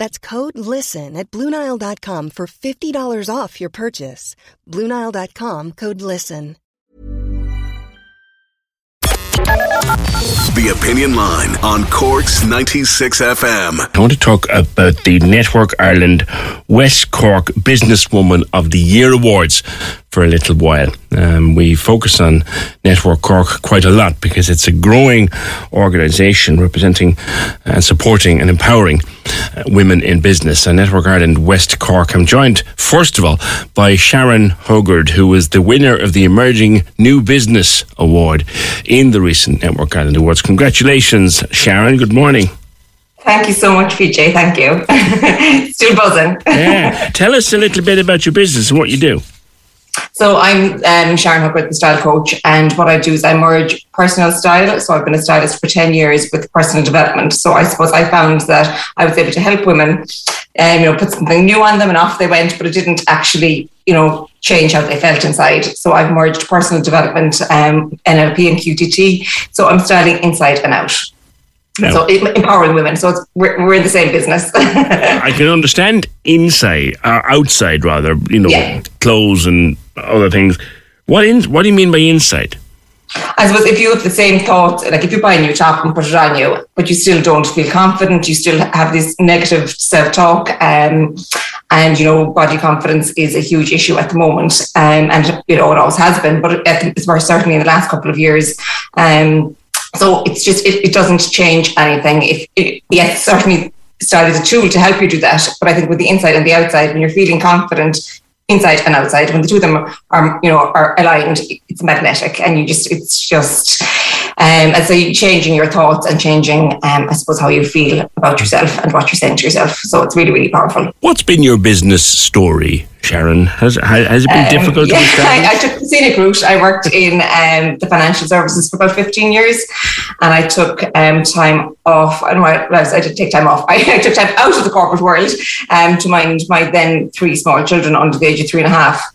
That's code LISTEN at Bluenile.com for $50 off your purchase. Bluenile.com code LISTEN. The Opinion Line on Cork's 96 FM. I want to talk about the Network Ireland West Cork Businesswoman of the Year Awards for a little while. Um, we focus on Network Cork quite a lot because it's a growing organisation representing and supporting and empowering uh, women in business. And Network Ireland West Cork. I'm joined, first of all, by Sharon Hogard, who was the winner of the Emerging New Business Award in the recent Network Ireland Awards. Congratulations, Sharon. Good morning. Thank you so much, PJ. Thank you. Still buzzing. yeah. Tell us a little bit about your business and what you do. So I'm um, Sharon Hooker, the style coach, and what I do is I merge personal style. So I've been a stylist for ten years with personal development. So I suppose I found that I was able to help women, and um, you know, put something new on them, and off they went. But it didn't actually, you know, change how they felt inside. So I've merged personal development, um, NLP, and QTT. So I'm styling inside and out. No. So empowering women. So we're, we're in the same business. I can understand inside, uh, outside rather. You know, yeah. clothes and other things. What in? What do you mean by insight? I suppose if you have the same thoughts, like if you buy a new top and put it on you, but you still don't feel confident, you still have this negative self-talk, um, and you know, body confidence is a huge issue at the moment, um, and you know, it always has been, but it's more certainly in the last couple of years. Um, so it's just it, it doesn't change anything. If it, yes, certainly style is a tool to help you do that, but I think with the inside and the outside, when you're feeling confident inside and outside, when the two of them are, you know are aligned, it's magnetic, and you just it's just um, and so you're changing your thoughts and changing, um, I suppose, how you feel about yourself and what you're saying to yourself. So it's really, really powerful. What's been your business story, Sharon? Has, has it been um, difficult yeah, I, I, took the scenic route. I worked in um, the financial services for about 15 years and I took um, time off. And well, I did take time off. I, I took time out of the corporate world um, to mind my then three small children under the age of three and a half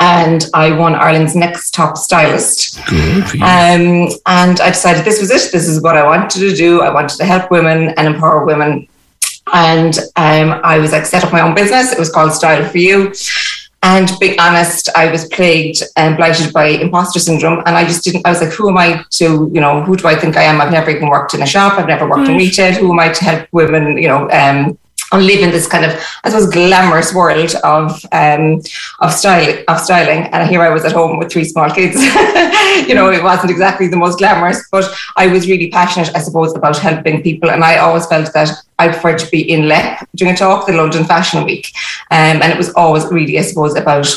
and I won Ireland's next top stylist. Um, and I decided this was it. This is what I wanted to do. I wanted to help women and empower women. And um, I was like, set up my own business. It was called Style for You. And being honest, I was plagued and blighted by imposter syndrome. And I just didn't, I was like, who am I to, you know, who do I think I am? I've never even worked in a shop. I've never worked in retail. Who am I to help women, you know, um, live in this kind of, I suppose, glamorous world of um, of style of styling. And here I was at home with three small kids. you know, it wasn't exactly the most glamorous, but I was really passionate, I suppose, about helping people. And I always felt that I preferred to be in LEP doing a talk, the London Fashion Week, um, and it was always really, I suppose, about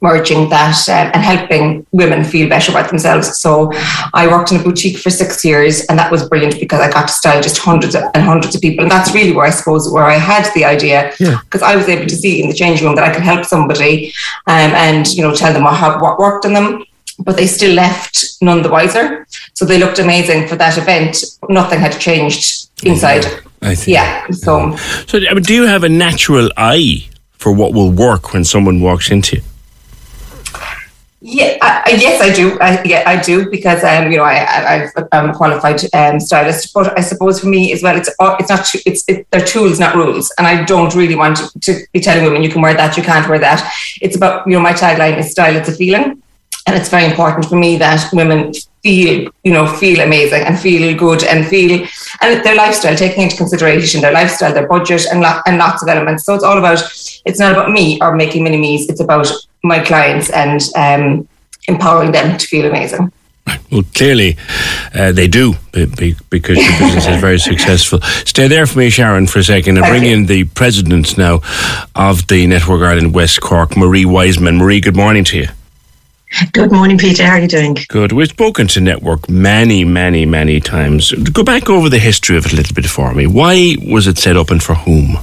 merging that um, and helping women feel better about themselves. So I worked in a boutique for six years, and that was brilliant because I got to style just hundreds and hundreds of people. And that's really where I suppose where I had the idea because yeah. I was able to see in the changing room that I could help somebody um, and you know tell them what, what worked on them. But they still left none the wiser. So they looked amazing for that event. Nothing had changed inside. I think. Yeah. So, so I mean, do you have a natural eye for what will work when someone walks into you? Yeah, I, yes, I do. I, yeah, I do because um, you know, I, I am a qualified um, stylist, but I suppose for me as well, it's uh, it's not it's it, they're tools, not rules, and I don't really want to be telling women you can wear that, you can't wear that. It's about you know, my tagline is style, it's a feeling, and it's very important for me that women feel you know feel amazing and feel good and feel and their lifestyle taking into consideration their lifestyle their budget and, lo- and lots of elements. So it's all about it's not about me or making mini me's it's about my clients and um, empowering them to feel amazing. Well, clearly uh, they do because your business is very successful. Stay there for me, Sharon, for a second, and bring in the president now of the Network Ireland West Cork, Marie Wiseman. Marie, good morning to you. Good morning, Peter. How are you doing? Good. We've spoken to Network many, many, many times. Go back over the history of it a little bit for me. Why was it set up and for whom?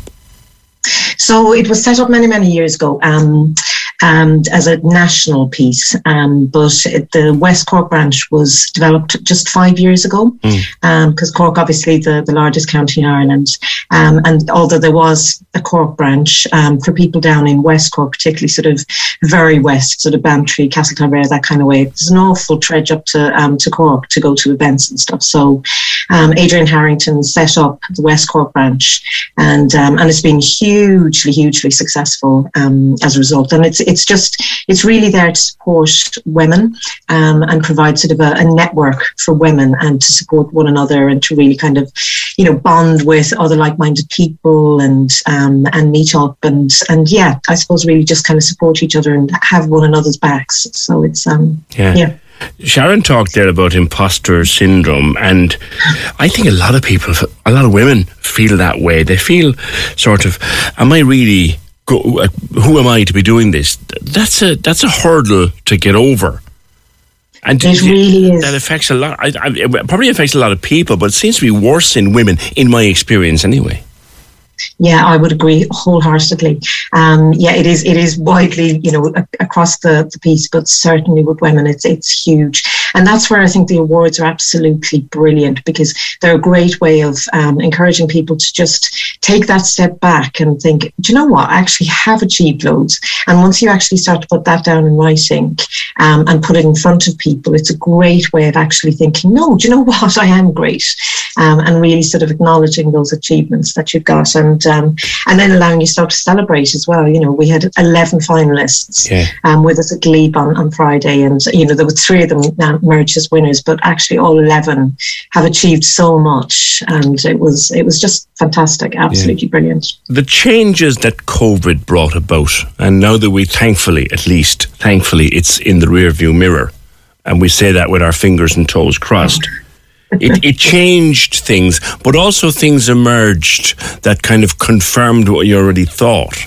So it was set up many, many years ago. Um, um, as a national piece. Um, but the West Cork branch was developed just five years ago because mm. um, Cork, obviously, the, the largest county in Ireland. Um, and although there was a Cork branch um, for people down in West Cork, particularly sort of very west, sort of Bantry, Castletownbere, that kind of way, there's an awful trudge up to um, to Cork to go to events and stuff. So Adrian Harrington set up the West Cork branch, and and it's been hugely, hugely successful as a result. And it's it's just it's really there to support women um, and provide sort of a, a, network for women and to support one another and to really kind of you know bond with other like-minded people and um, and meet up and and yeah I suppose really just kind of support each other and have one another's backs so it's um yeah. yeah. Sharon talked there about imposter syndrome, and I think a lot of people, a lot of women feel that way. They feel sort of, am I really go, uh, who am I to be doing this? That's a that's a hurdle to get over. And it really is. That affects a lot. I, I, it probably affects a lot of people, but it seems to be worse in women, in my experience, anyway. Yeah, I would agree wholeheartedly. Um, yeah, it is. It is widely, you know, across the, the piece, but certainly with women, it's it's huge, and that's where I think the awards are absolutely brilliant because they're a great way of um, encouraging people to just take that step back and think, do you know what? I actually have achieved loads, and once you actually start to put that down in writing um, and put it in front of people, it's a great way of actually thinking, no, do you know what? I am great, um, and really sort of acknowledging those achievements that you've got. And um, and then allowing yourself to celebrate as well. You know, we had eleven finalists yeah. um, with us at Glebe on, on Friday, and you know there were three of them merged as winners, but actually all eleven have achieved so much, and it was it was just fantastic, absolutely yeah. brilliant. The changes that COVID brought about, and now that we thankfully, at least thankfully, it's in the rearview mirror, and we say that with our fingers and toes crossed it, it changed things, but also things emerged that kind of confirmed what you already thought.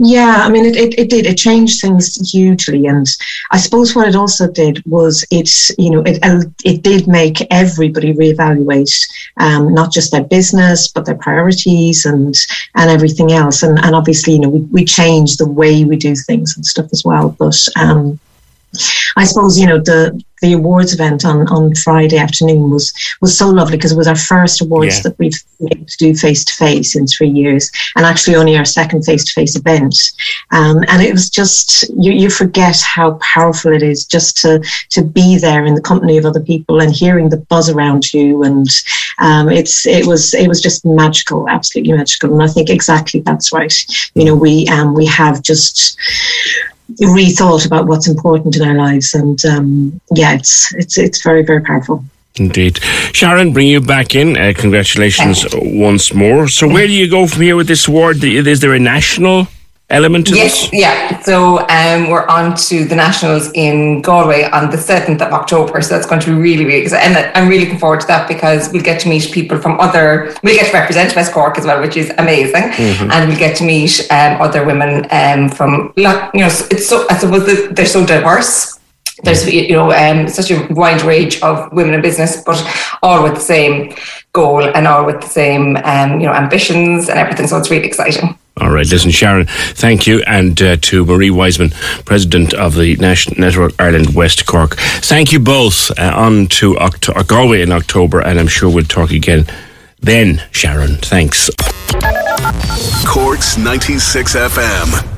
Yeah, I mean, it, it, it, did. It changed things hugely, and I suppose what it also did was it, you know, it it did make everybody reevaluate um, not just their business but their priorities and and everything else. And and obviously, you know, we we changed the way we do things and stuff as well. But um, I suppose you know the the awards event on, on Friday afternoon was was so lovely because it was our first awards yeah. that we've been able to do face to face in three years, and actually only our second face to face event. Um, and it was just you, you forget how powerful it is just to to be there in the company of other people and hearing the buzz around you, and um, it's it was it was just magical, absolutely magical. And I think exactly that's right. You know, we um, we have just rethought about what's important in our lives. And um, yeah, it's it's it's very very powerful. Indeed, Sharon, bring you back in. Uh, congratulations once more. So, where do you go from here with this award? Is there a national? Element to yes, this? Yeah. So um, we're on to the Nationals in Galway on the 7th of October. So that's going to be really, really exciting. And I'm really looking forward to that because we'll get to meet people from other, we'll get to represent West Cork as well, which is amazing. Mm-hmm. And we'll get to meet um, other women um, from, you know, it's so, I suppose they're so diverse there's you know um, such a wide range of women in business, but all with the same goal and all with the same um, you know ambitions and everything. So it's really exciting. All right, listen, Sharon, thank you. And uh, to Marie Wiseman, President of the National Network Ireland West Cork. Thank you both. Uh, on to Oct- Galway in October, and I'm sure we'll talk again then, Sharon. Thanks. Corks 96 FM.